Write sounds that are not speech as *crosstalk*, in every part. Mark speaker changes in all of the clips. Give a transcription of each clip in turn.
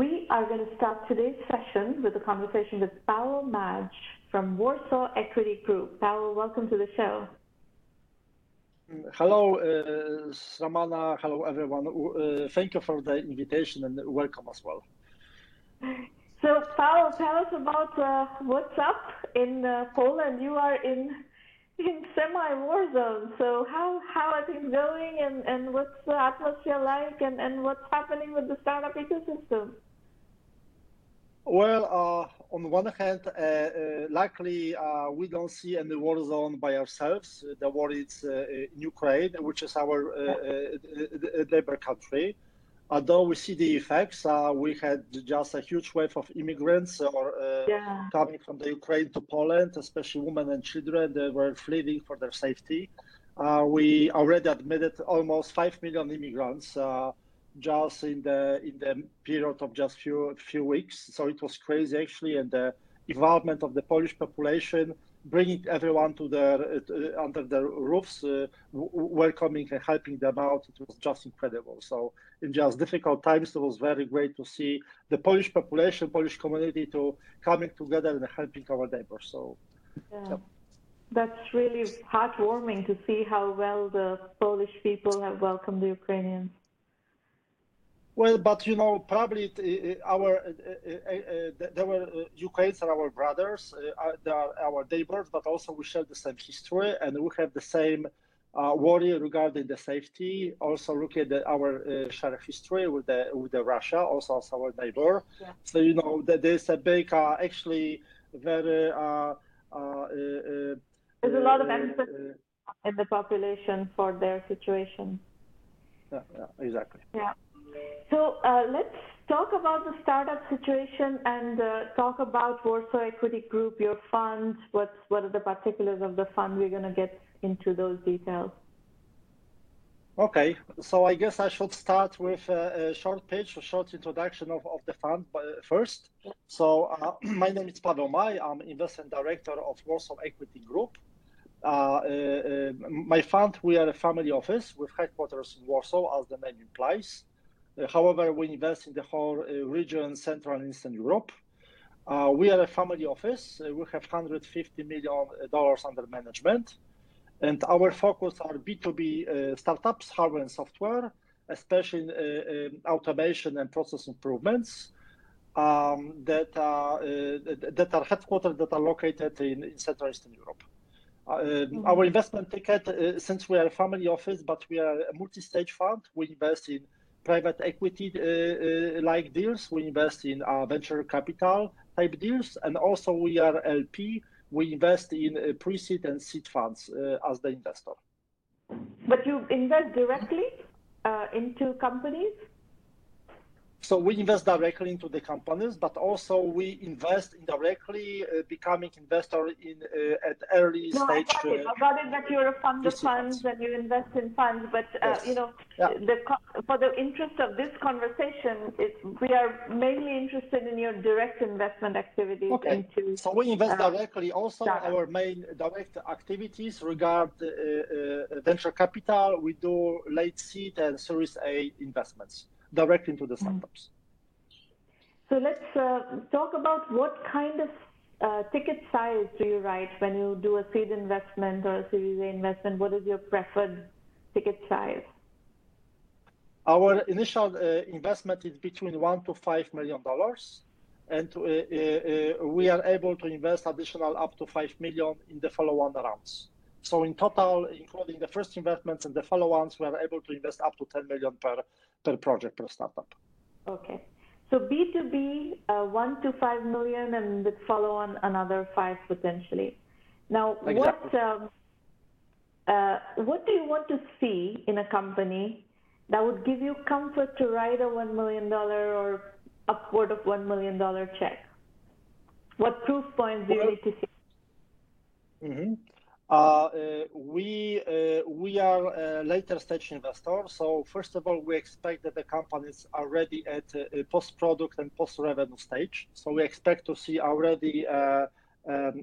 Speaker 1: We are going to start today's session with a conversation with Paweł Maj from Warsaw Equity Group. Paweł, welcome to the show.
Speaker 2: Hello, uh, Ramana. Hello, everyone. Uh, thank you for the invitation and welcome as well.
Speaker 1: So, Paweł, tell us about uh, what's up in uh, Poland. You are in in semi-war zone. So, how how are things going, and and what's the atmosphere like, and and what's happening with the startup ecosystem?
Speaker 2: Well, uh, on one hand, uh, uh, luckily uh, we don't see any war zone by ourselves. The war is uh, in Ukraine, which is our uh, neighbor country. Although we see the effects, we had just a huge wave of immigrants or yeah. coming from the Ukraine to Poland, especially women and children. They were fleeing for their safety. we already admitted almost five million immigrants just in the in the period of just few few weeks. So it was crazy actually, and the involvement of the Polish population, bringing everyone to their uh, under their roofs, uh, welcoming and helping them out. It was just incredible. So in just difficult times, it was very great to see the Polish population, Polish community, to coming together and helping our neighbors. So.
Speaker 1: Yeah. yeah. That's really heartwarming to see how well the Polish people have welcomed the Ukrainians.
Speaker 2: Well, but you know, probably our uh, uh, there were Ukrainians are our brothers, they are our neighbors, but also we share the same history and we have the same uh, worry regarding the safety. Also, look at the, our uh, shared history with the with the Russia, also as our neighbor. Yeah. So you know that there's a big, uh, actually, very.
Speaker 1: there's a lot of empathy in the population for their situation.
Speaker 2: Yeah, yeah, exactly.
Speaker 1: Yeah. So uh, let's talk about the startup situation and uh, talk about Warsaw Equity Group, your fund. What's what are the particulars of the fund? We're going to get into those details.
Speaker 2: Okay, so I guess I should start with a, a short pitch, a short introduction of, of the fund first. So uh, *clears throat* my name is Paweł Maj. I'm investment director of Warsaw Equity Group. Uh, uh, uh, my fund, we are a family office with headquarters in Warsaw, as the name implies. Uh, however, we invest in the whole uh, region, Central and Eastern Europe. Uh, we are a family office. we have 150 million dollars under management, and our focus are B2B startups, hardware and software, especially in um, automation and process improvements. Um, that are uh, that are headquartered that are located in, in Central Eastern Europe. Uh, mm-hmm. Our investment ticket, uh, since we are a family office, but we are a multi-stage fund, we invest in private equity uh, uh, like deals. We invest in uh, venture capital type deals, and also we are LP. We invest in pre-seed and seed funds as the investor.
Speaker 1: But you invest directly into companies?
Speaker 2: So we invest directly into the companies, but also we invest indirectly, uh, becoming investor in uh, at early
Speaker 1: no,
Speaker 2: stage.
Speaker 1: I got it. I got it that you're a fund of funds and you invest in funds, but uh, yes. you know, yeah. the, for the interest of this conversation, we are mainly interested in your direct investment activities
Speaker 2: okay.
Speaker 1: into.
Speaker 2: So we invest uh, directly. Also, our main direct activities regard uh, uh, venture capital. We do late seed and Series A investments direct into the startups.
Speaker 1: So let's uh, talk about what kind of uh, ticket size do you write when you do a seed investment or a Series A investment? What is your preferred ticket size?
Speaker 2: Our initial uh, investment is between one to five million dollars, and uh, uh, uh, we are able to invest additional up to five million in the follow-on rounds. So in total, including the first investments and the follow-ons, we are able to invest up to 10 million per per project per startup.
Speaker 1: Okay. So B2B, uh, one to five million, and with follow on another five potentially. Now, exactly. what um, uh, what do you want to see in a company that would give you comfort to write a one million dollar or upward of one million dollar check? What proof points do you need to see?
Speaker 2: Mm-hmm. Uh, uh, we uh, we are a later stage investor. So first of all, we expect that the companies are ready at a post product and post revenue stage. So we expect to see already um,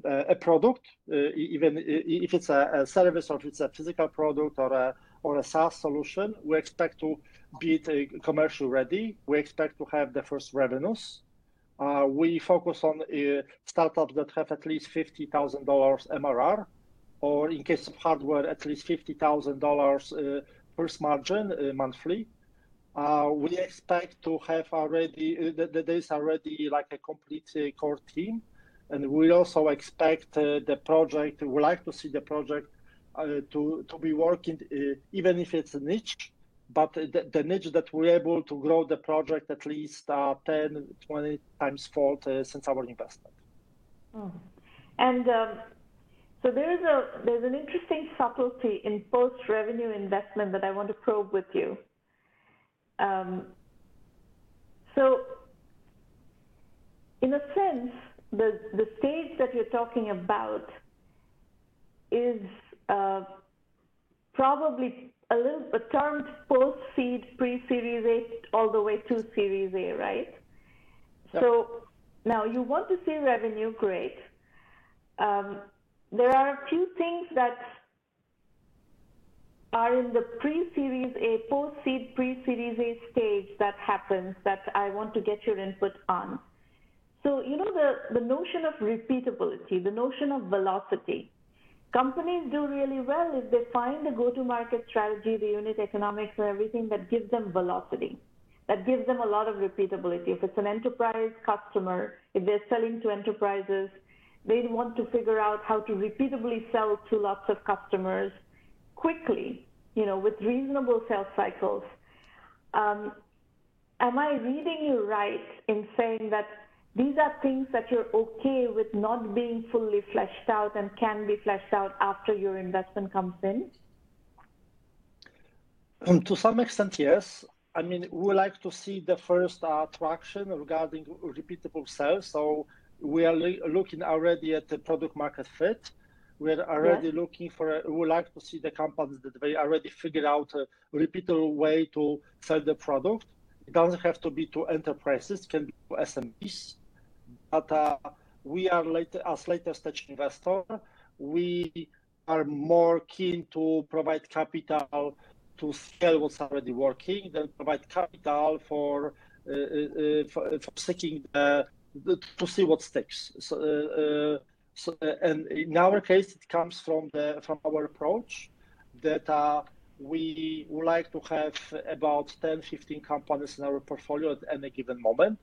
Speaker 2: a product, even if it's a, service or if it's a physical product or a, or a SaaS solution, we expect to be commercial ready. We expect to have the first revenues. We focus on startups that have at least $50,000 MRR, or in case of hardware, at least $50,000 uh, first margin uh, monthly. Uh, we expect to have already there's already like a complete core team, and we also expect the project, we like to see the project to be working, even if it's a niche, but the niche that we're able to grow the project at least 10, 20 times fold since our investment. Mm.
Speaker 1: Um, So there's a there's an interesting subtlety in post-revenue investment that I want to probe with you. Um, so, in a sense, the the stage that you're talking about is probably a little termed post-seed, pre-Series A, all the way to Series A, right?
Speaker 2: Yep.
Speaker 1: Now you want to see revenue, great. There are a few things that are in the pre-Series A, post-seed, pre-Series A stage that happens that I want to get your input on. So, you know the notion of repeatability, the notion of velocity. Companies do really well if they find a go-to-market strategy, the unit economics and everything that gives them velocity, that gives them a lot of repeatability. If it's an enterprise customer, if they're selling to enterprises, they want to figure out how to repeatably sell to lots of customers quickly, you know, with reasonable sales cycles. Um, am I reading you right in saying that these are things that you're okay with not being fully fleshed out and can be fleshed out after your investment comes in?
Speaker 2: Um, to some extent, yes. I mean, we like to see the first traction regarding repeatable sales. We are looking already at the product market fit. We're already looking for we would like to see the companies that they already figured out a repeatable way to sell the product. It doesn't have to be to enterprises, it can be to SMBs. But uh, we are as later stage investor, we are more keen to provide capital to scale what's already working than provide capital for uh, uh, seeking to see what sticks. So, uh, uh, uh, And in our case, it comes from the from our approach that we would like to have about 10, 15 companies in our portfolio at any given moment,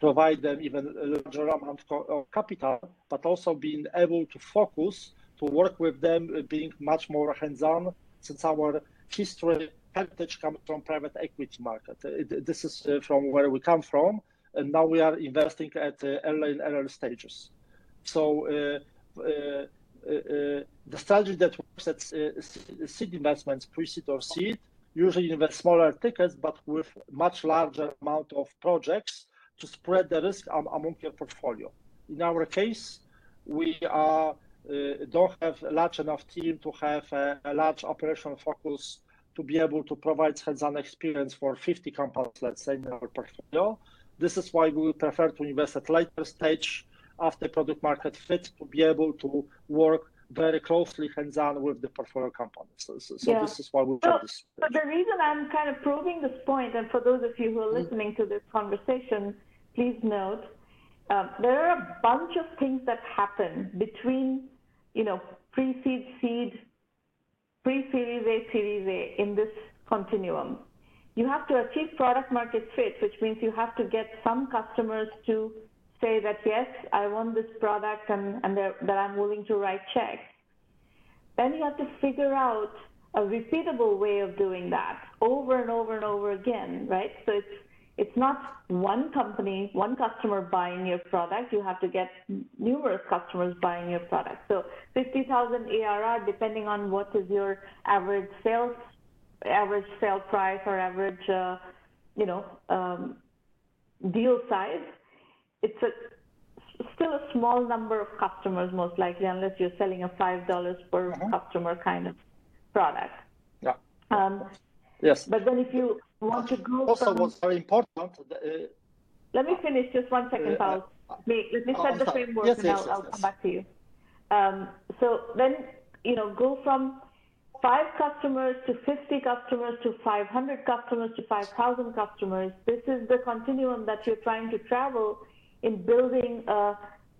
Speaker 2: provide them even a larger amount of capital, but also being able to focus, to work with them, being much more hands-on since our history heritage comes from private equity market. This is from where we come from, and now we are investing at early and early stages. So uh, uh, uh, the strategy that works at seed investments, pre-seed or seed, usually invest smaller tickets, but with much larger amount of projects to spread the risk among your portfolio. In our case, we don't have a large enough team to have a large operational focus to be able to provide hands-on experience for 50 companies, let's say, in our portfolio. This is why we prefer to invest at later stage after product market fit to be able to work very closely hands-on with the portfolio companies.
Speaker 1: Yeah.
Speaker 2: This is why we do this.
Speaker 1: The reason I'm kind of probing this point, and for those of you who are mm-hmm. listening to this conversation, please note, um, there are a bunch of things that happen between, you know, pre-seed, seed, pre-Series A, Series A in this continuum. You have to achieve product market fit, which means you have to get some customers to say that, "Yes, I want this product and that I'm willing to write checks." Then you have to figure out a repeatable way of doing that over and over and over again, right? So it's it's not one company, one customer buying your product. You have to get numerous customers buying your product. So 50,000 ARR, depending on what is your average sales price or average, uh, you know, um, deal size, it's a still a small number of customers, most likely, unless you're selling a $5 per mm-hmm. customer kind of product.
Speaker 2: Yeah.
Speaker 1: Um.
Speaker 2: Yes.
Speaker 1: But then if you want to go from.
Speaker 2: Also what's very important.
Speaker 1: Uh, let me finish just one second, uh, Paul. Let me oh, set the framework.
Speaker 2: Yes, yes.
Speaker 1: I'll come back to you. Um, so then you know, go from five customers to 50 customers to 500 customers to 5,000 customers. This is the continuum that you're trying to travel in building a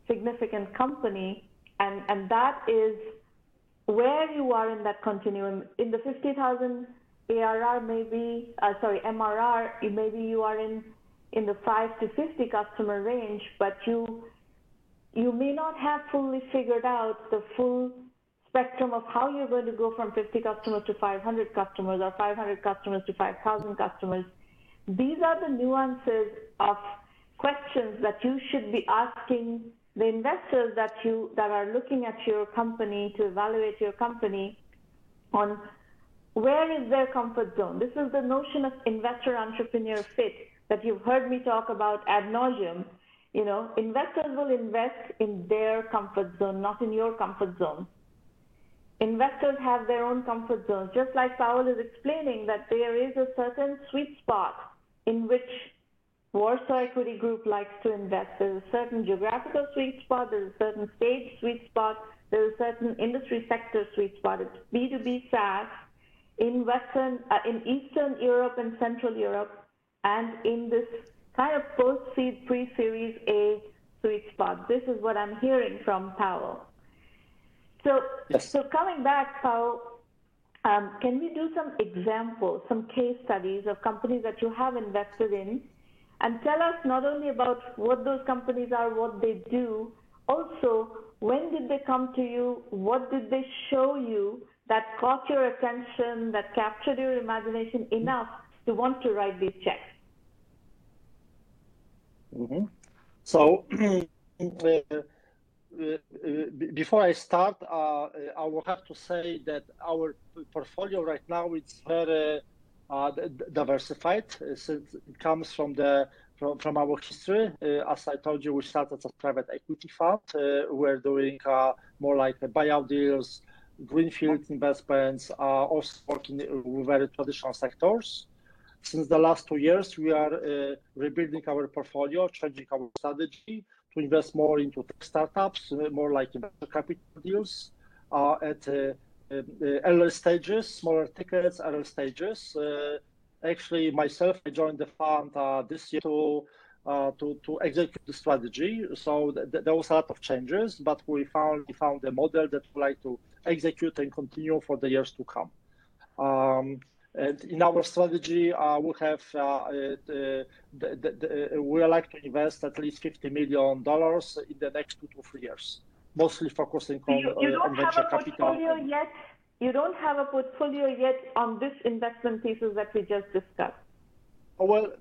Speaker 1: significant company. And, and that is where you are in that continuum. In the 50,000 ARR, maybe, uh, sorry, MRR, maybe you are in, in the 5 to 50 customer range, but you, you may not have fully figured out the full spectrum of how you're going to go from 50 customers to 500 customers or 500 customers to 5,000 customers. These are the nuances of questions that you should be asking the investors that you that are looking at your company to evaluate your company on where is their comfort zone. This is the notion of investor entrepreneur fit that you've heard me talk about ad nauseum. You know, investors will invest in their comfort zone, not in your comfort zone. Investors have their own comfort zones, just like Powell is explaining that there is a certain sweet spot in which Warsaw Equity Group likes to invest. There's a certain geographical sweet spot, there's a certain stage sweet spot, there's a certain industry sector sweet spot. It's B2B SaaS in Western, uh, in Eastern Europe and Central Europe, and in this kind of post-seed pre-series A sweet spot. This is what I'm hearing from Powell. So, yes. so coming back, Powell, um, can we do some examples, some case studies of companies that you have invested in and tell us not only about what those companies are, what they do, also when did they come to you, what did they show you that caught your attention, that captured your imagination enough to want to write these checks?
Speaker 2: Mm-hmm. So, *clears throat* before I start, uh, I will have to say that our portfolio right now is very uh, diversified uh, since it comes from the from, from our history. Uh, as I told you, we started as a private equity fund. we're doing more like buyout deals, greenfield investments, also working with very traditional sectors. Since the last two years, we are rebuilding our portfolio, changing our strategy to invest more into startups, more like venture capital deals at uh, early stages, smaller tickets, early stages. Uh, actually, myself, I joined the fund uh, this year to to to execute the strategy. So th- there was a lot of changes, but we found we found a model that we like to execute and continue for the years to come. Um, and in our strategy, uh, we have uh, uh, the, the, the, we like to invest at least fifty million dollars in the next two to three years mostly focusing on,
Speaker 1: you, you
Speaker 2: on venture
Speaker 1: capital. Yet. You don't have a portfolio yet on this investment thesis that we just discussed.
Speaker 2: Well,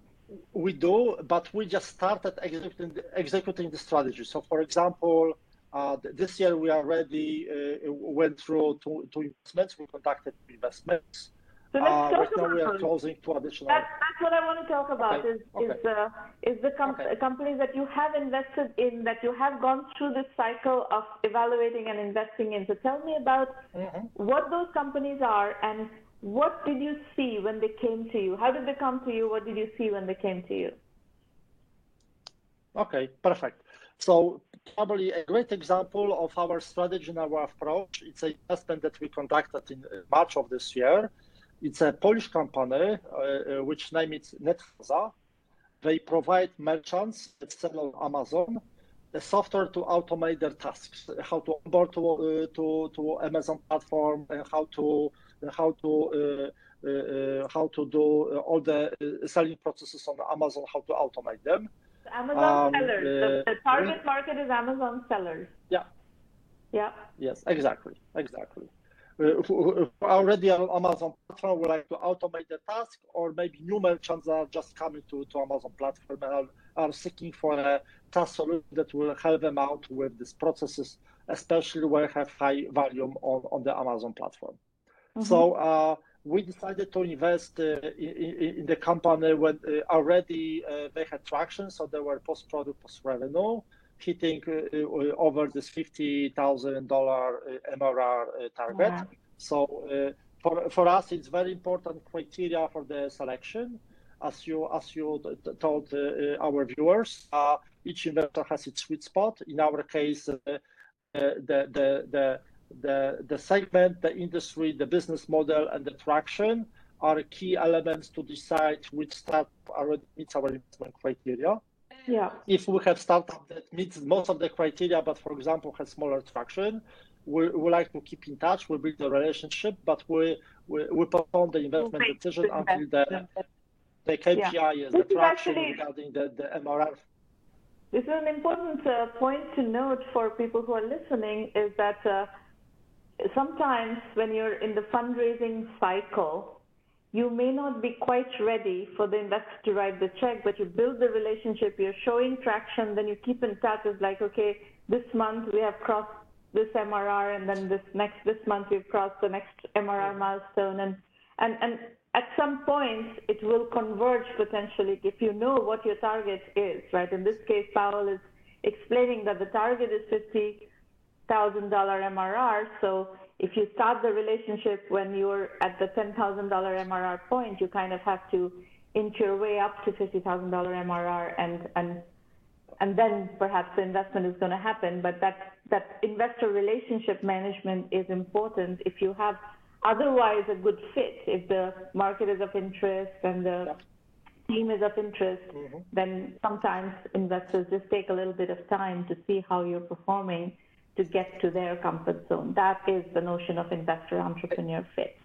Speaker 2: we do, but we just started executing the, executing the strategy. So, for example, uh, this year we already uh, went through two, two investments. We conducted investments.
Speaker 1: So let's uh, talk
Speaker 2: right
Speaker 1: about
Speaker 2: now we are closing two additional.
Speaker 1: That, that's what I want to talk about okay. is okay. is uh, is the com- okay. companies that you have invested in that you have gone through this cycle of evaluating and investing in. So tell me about mm-hmm. what those companies are and what did you see when they came to you? How did they come to you? What did you see when they came to you?
Speaker 2: Okay, perfect. So probably a great example of our strategy and our approach. It's an investment that we conducted in March of this year it's a Polish company, uh, uh, which name is Nethansa. They provide merchants that sell on Amazon software to automate their tasks, how to onboard to uh, to, to Amazon platform, and how to how to uh, uh, how to do all the selling processes on Amazon, how to automate them.
Speaker 1: Amazon um, sellers. The, the, target market is Amazon sellers.
Speaker 2: Yeah.
Speaker 1: Yeah.
Speaker 2: Yes, exactly, exactly already on Amazon platform would like to automate the task, or maybe new merchants are just coming to, to Amazon platform and are, are seeking for a task solution that will help them out with these processes, especially where have high volume on, on the Amazon platform. Mm-hmm. So uh, we decided to invest uh, in, in, the company when uh, already uh, they had traction, so they were post-product, post-revenue hitting uh, uh, over this $50,000 uh, MRR uh, target. Yeah. So uh, for, for us, it's very important criteria for the selection. As you as you told uh, our viewers, each investor has its sweet spot. In our case, the the the the, the segment, the industry, the business model, and the traction are key elements to decide which startup already meets our investment criteria.
Speaker 1: Yeah.
Speaker 2: If we have startup that meets most of the criteria, but for example has smaller traction, we, we like to keep in touch, we build the relationship, but we we, we postpone the investment
Speaker 1: We'll
Speaker 2: decision until the the KPI
Speaker 1: Yeah.
Speaker 2: is
Speaker 1: This
Speaker 2: the
Speaker 1: is
Speaker 2: traction
Speaker 1: actually-
Speaker 2: regarding the, the MRR.
Speaker 1: This is an important uh, point to note for people who are listening is that uh, sometimes when you're in the fundraising cycle, you may not be quite ready for the investor to write the check, but you build the relationship, you're showing traction, then you keep in touch. It's like, okay, this month we have crossed this MRR, and then this next this month we've crossed the next MRR milestone, and and and at some point it will converge potentially if you know what your target is, right? In this case, Powell is explaining that the target is fifty thousand dollar MRR. So if you start the relationship when you're at the ten thousand dollar MRR point, you kind of have to inch your way up to fifty thousand dollar MRR, and and and then perhaps the investment is going to happen. But that that investor relationship management is important if you have otherwise a good fit. If the market is of interest and the team is of interest,
Speaker 2: Mhm.
Speaker 1: then sometimes investors just take a little bit of time to see how you're performing to get to their comfort zone. That is the notion of investor entrepreneur fit.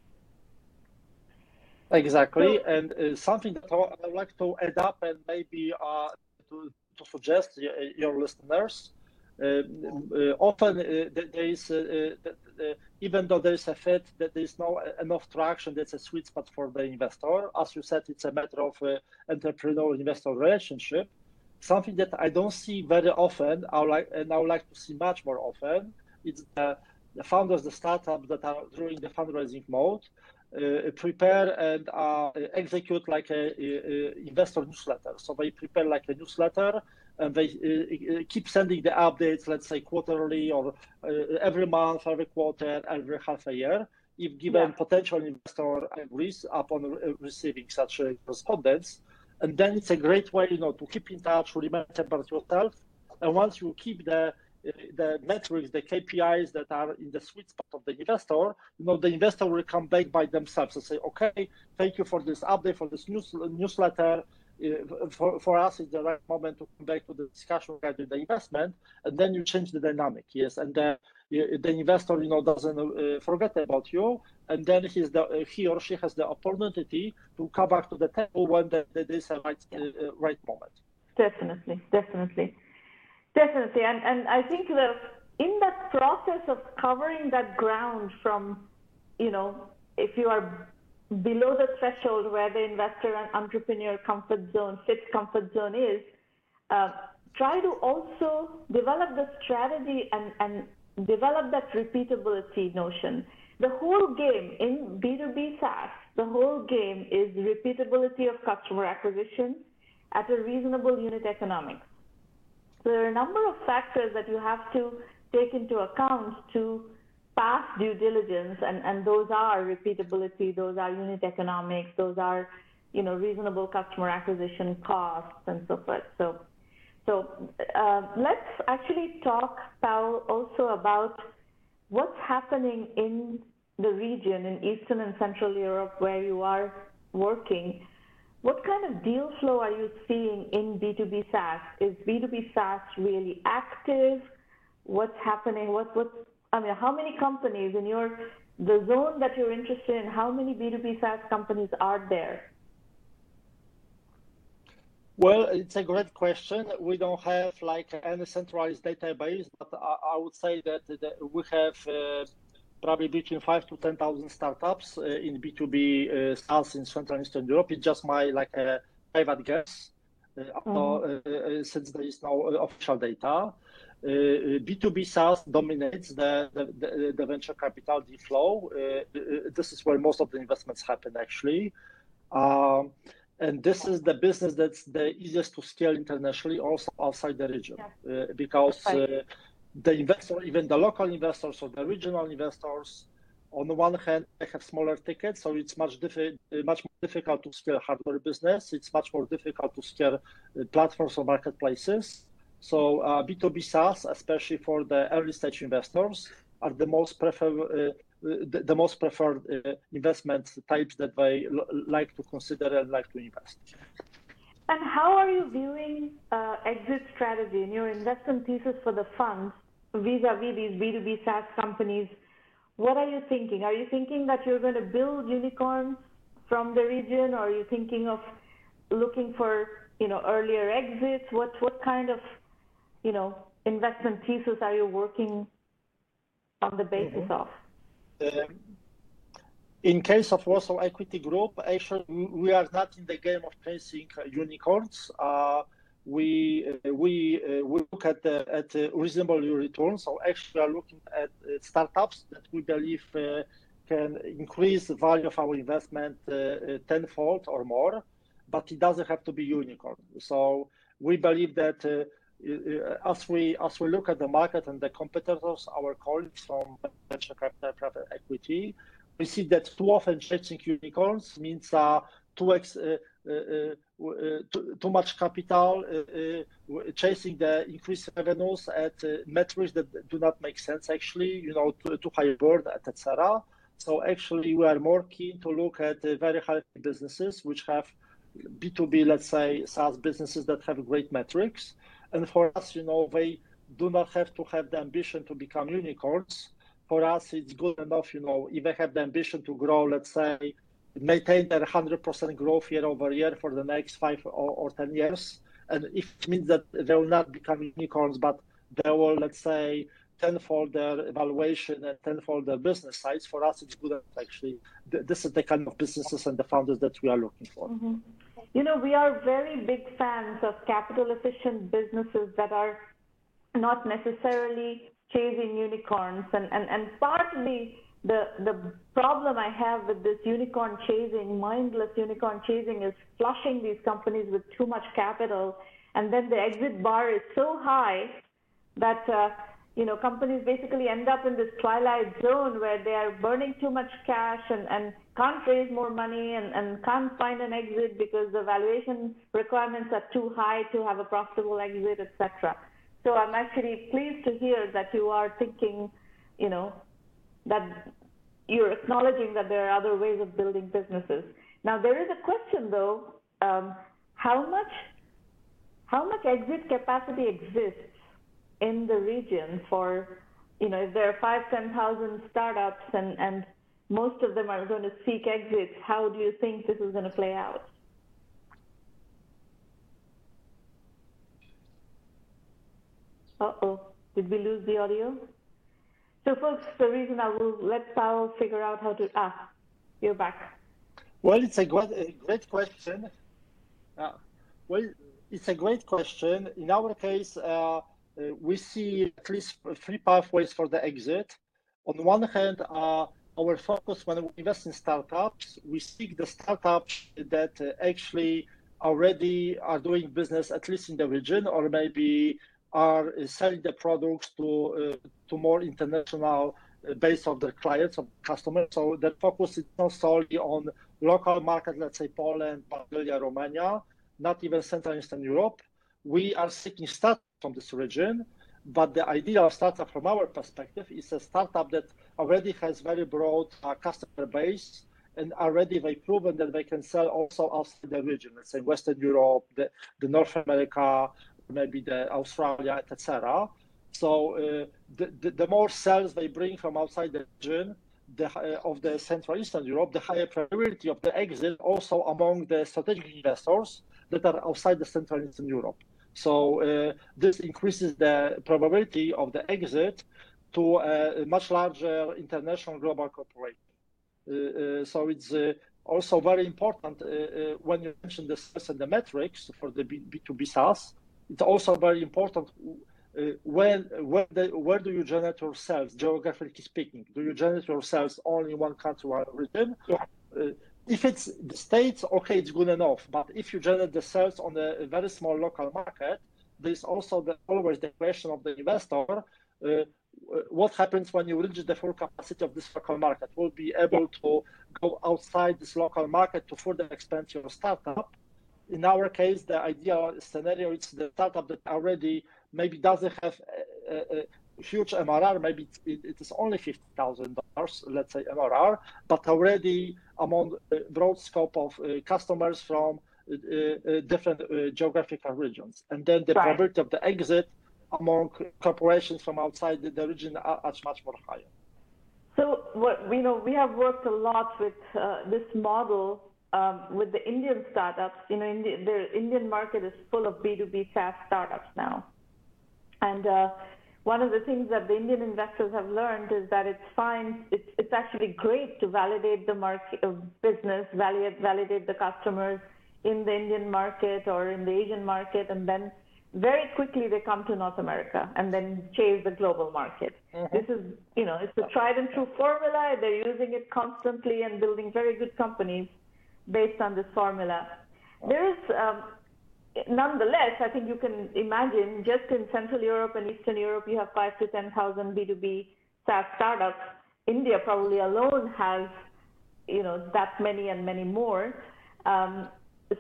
Speaker 2: Exactly,
Speaker 1: So-
Speaker 2: and uh, something that I would like to add up and maybe uh, to, to suggest y- your listeners. Um, uh, often uh, there is, uh, uh, uh, even though there is a fit, that there is no enough traction. That's a sweet spot for the investor. As you said, it's a matter of uh, entrepreneur-investor relationship. Something that I don't see very often, I would like, and I would like to see much more often. It's the, the founders, the startups that are during the fundraising mode uh, prepare and uh, execute like a, a- a investor newsletter. So they prepare like a newsletter and they uh, uh, keep sending the updates, let's say quarterly or uh, every month, every quarter, every half a year. If given
Speaker 1: Yeah.
Speaker 2: potential investor agrees upon re- receiving such a correspondence, and then it's a great way, you know, to keep in touch, remember about yourself, and once you keep the uh, the metrics, the KPIs that are in the sweet spot of the investor, you know, the investor will come back by themselves and say, okay, thank you for this update, for this news, newsletter. Uh, For, for us, it's the right moment to come back to the discussion regarding the investment, and then you change the dynamic, yes, and the, the investor, you know, doesn't uh, forget about you, and then he's the, uh, he or she has the opportunity to come back to the table when the, the, a right, uh, uh, right moment.
Speaker 1: Definitely, definitely, definitely. And and I think that in that process of covering that ground from, you know, if you are below the threshold where the investor and entrepreneur comfort zone, fits comfort zone is, uh, try to also develop the strategy and, and develop that repeatability notion. The whole game in B2B SaaS, the whole game is repeatability of customer acquisition at a reasonable unit economics. So there are a number of factors that you have to take into account to pass due diligence, and, and those are repeatability, those are unit economics, those are you know reasonable customer acquisition costs, and so forth. So, so uh, let's actually talk, Paul, also about what's happening in the region in Eastern and Central Europe where you are working. What kind of deal flow are you seeing in B2B SaaS? Is B2B SaaS really active? What's happening? What, what, I mean, how many companies in your, the zone that you're interested in, how many B2B SaaS companies are there?
Speaker 2: Well, it's a great question. We don't have like any centralized database, but I, I would say that, that we have uh, probably between five to ten thousand startups uh, in B two B uh, SaaS in Central and Eastern Europe. It's just my like a private guess, uh,
Speaker 1: Mhm.
Speaker 2: uh, uh, since there is no uh, official data. Uh, B two B SaaS dominates the, the, the, venture capital deal flow. This is where most of the investments happen actually. Um, and this is the business that's the easiest to scale internationally, also outside the region, uh, because uh, the investor, even the local investors or the regional investors, on the one hand, they have smaller tickets, so it's much diffi- much more difficult to scale hardware business. It's much more difficult to scale uh, platforms or marketplaces. So uh, B2B SaaS, especially for the early stage investors, are the most preferred the, the, most preferred uh, investment types that they like to consider and like to invest.
Speaker 1: And how are you viewing uh, exit strategy in your investment thesis for the funds vis-a-vis these B2B SaaS companies? What are you thinking? Are you thinking that you're going to build unicorns from the region, or are you thinking of looking for you know earlier exits? What what kind of you know investment thesis are you working on the basis mm-hmm. of? Um,
Speaker 2: in case of Warsaw Equity Group, actually, we are not in the game of chasing unicorns. Uh, we uh, we uh, we look at the, at reasonable returns. So actually, we are looking at startups that we believe can increase the value of our investment tenfold or more, but it doesn't have to be unicorn. So we believe that as we as we look at the market and the competitors, our colleagues from venture capital, private equity, we see that too often chasing unicorns means uh, too, ex, uh, uh, uh too, too, much capital, uh, uh, chasing the increased revenues at metrics that do not make sense actually, you know, too, too high burn, etc. So actually, we are more keen to look at very healthy businesses which have B2B, let's say, SaaS businesses that have great metrics. And for us, you know, they do not have to have the ambition to become unicorns for us, it's good enough, you know, if they have the ambition to grow, let's say, maintain their 100% growth year over year for the next five or, or 10 years. And if it means that they will not become unicorns, but they will, let's say, tenfold their evaluation and tenfold their business size, for us, it's good enough, actually. This is the kind of businesses and the founders that we are looking for.
Speaker 1: Mm-hmm. You know, we are very big fans of capital efficient businesses that are not necessarily chasing unicorns. And, and, and partly the, the problem I have with this unicorn chasing, mindless unicorn chasing, is flushing these companies with too much capital. And then the exit bar is so high that uh, you know companies basically end up in this twilight zone where they are burning too much cash and, and can't raise more money and, and can't find an exit because the valuation requirements are too high to have a profitable exit, etc. So I'm actually pleased to hear that you are thinking, you know, that you're acknowledging that there are other ways of building businesses. Now there is a question though, um, how much how much exit capacity exists in the region for, you know, if there are five, ten thousand startups and, and most of them are going to seek exits, how do you think this is going to play out? Uh-oh, did we lose the audio? So folks, the reason I will let Paul figure out how to, ah, you're back.
Speaker 2: Well, it's a great, a great question. Uh, well, it's a great question. In our case, uh, uh, we see at least three pathways for the exit. On one hand, uh, our focus when we invest in startups, we seek the startups that uh, actually already are doing business at least in the region or maybe are selling the products to uh, to more international uh, base of their clients of customers. So the focus is not solely on local market, let's say Poland, Bulgaria, Romania, not even Central Eastern Europe. We are seeking startups from this region, but the ideal startup from our perspective is a startup that already has very broad uh, customer base and already they've proven that they can sell also outside the region, let's say Western Europe, the, the North America, maybe the Australia, etc. So uh, the, the, the, more sales they bring from outside the region the, uh, of the Central Eastern Europe, the higher priority of the exit also among the strategic investors that are outside the Central Eastern Europe. So uh, this increases the probability of the exit to a much larger international global corporation. Uh, uh, so it's uh, also very important when you mention the sales and the metrics for the B- B2B SaaS it's also very important uh, when where, the, where do you generate your sales geographically speaking? Do you generate your sales only in one country or region? Uh, if it's the states okay it's good enough. But if you generate the sales on a, very small local market there's also the, always the question of the investor uh, what happens when you reach the full capacity of this local market? Will be able to go outside this local market to further expand your startup? In our case, the ideal scenario is the startup that already maybe doesn't have a, a, huge MRR, maybe it, it is only fifty thousand dollars, let's say MRR, but already among a broad scope of uh, customers from uh, uh, different geographical regions, and then the right. probability of the exit among corporations from outside the, the region are much much more higher.
Speaker 1: So what you know, we have worked a lot with this model um, with the Indian startups, you know, the Indian market is full of B2B SaaS startups now. And uh, one of the things that the Indian investors have learned is that it's fine, it's, it's actually great to validate the market of business, validate, validate the customers in the Indian market or in the Asian market, and then very quickly they come to North America and then chase the global market. Mm-hmm. This is, you know, it's a tried and true formula. They're using it constantly and building very good companies based on this formula. There is, um, nonetheless, I think you can imagine just in Central Europe and Eastern Europe, you have five to 10,000 B2B SaaS startups. India probably alone has, you know, that many and many more. Um,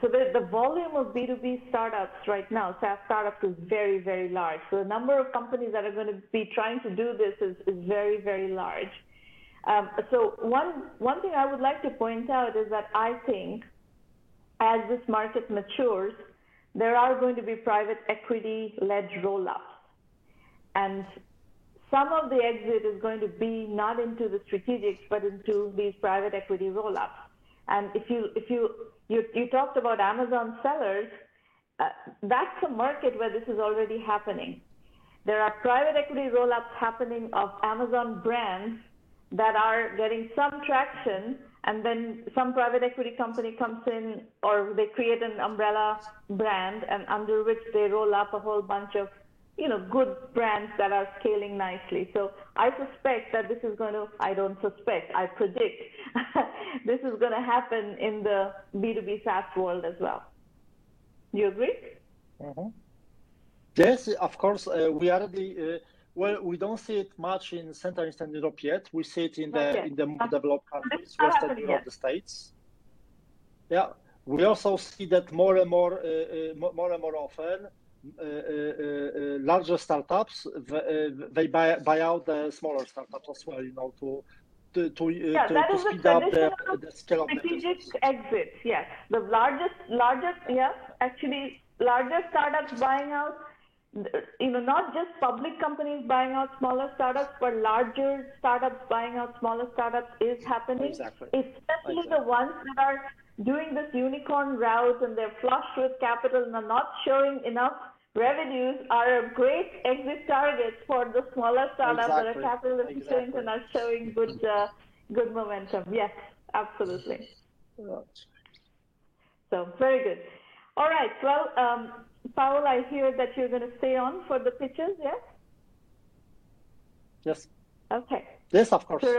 Speaker 1: so the, the volume of B2B startups right now, SaaS startups, is very, very large. So the number of companies that are going to be trying to do this is, is very, very large. Um, so one one thing I would like to point out is that I think as this market matures, there are going to be private equity-led roll-ups, and some of the exit is going to be not into the strategics, but into these private equity roll-ups. And if you if you you, you talked about Amazon sellers, uh, that's a market where this is already happening. There are private equity roll-ups happening of Amazon brands that are getting some traction and then some private equity company comes in or they create an umbrella brand and under which they roll up a whole bunch of you know good brands that are scaling nicely. So i suspect that this is going to i don't suspect i predict *laughs* this is going to happen in the b2b saas world as well. Do you agree?
Speaker 2: Mm-hmm. yes of course uh, we are the uh, well, we don't see it much in Central Eastern Europe yet. We see it in the in the more developed countries, Western Europe, the States. Yeah, we also see that more and more, uh, uh, more and more often, uh, uh, uh larger startups they buy, buy out the smaller startups as well. You know, to to to,
Speaker 1: yeah,
Speaker 2: to, to speed up the, the scale of
Speaker 1: strategic exits. Yes, the largest largest yeah actually larger startups buying out you know, not just public companies buying out smaller startups, but larger startups buying out smaller startups is happening.
Speaker 2: Exactly.
Speaker 1: Especially
Speaker 2: exactly.
Speaker 1: the ones that are doing this unicorn route and they're flush with capital and are not showing enough revenues are a great exit targets for the smaller startups exactly. that are capital efficient exactly. and are showing good uh, good momentum. Yes, absolutely. So very good. All right. Well, um, Paul, I hear that you're going to stay on for the pitches, yes?
Speaker 2: Yes.
Speaker 1: Okay.
Speaker 2: Yes, of course.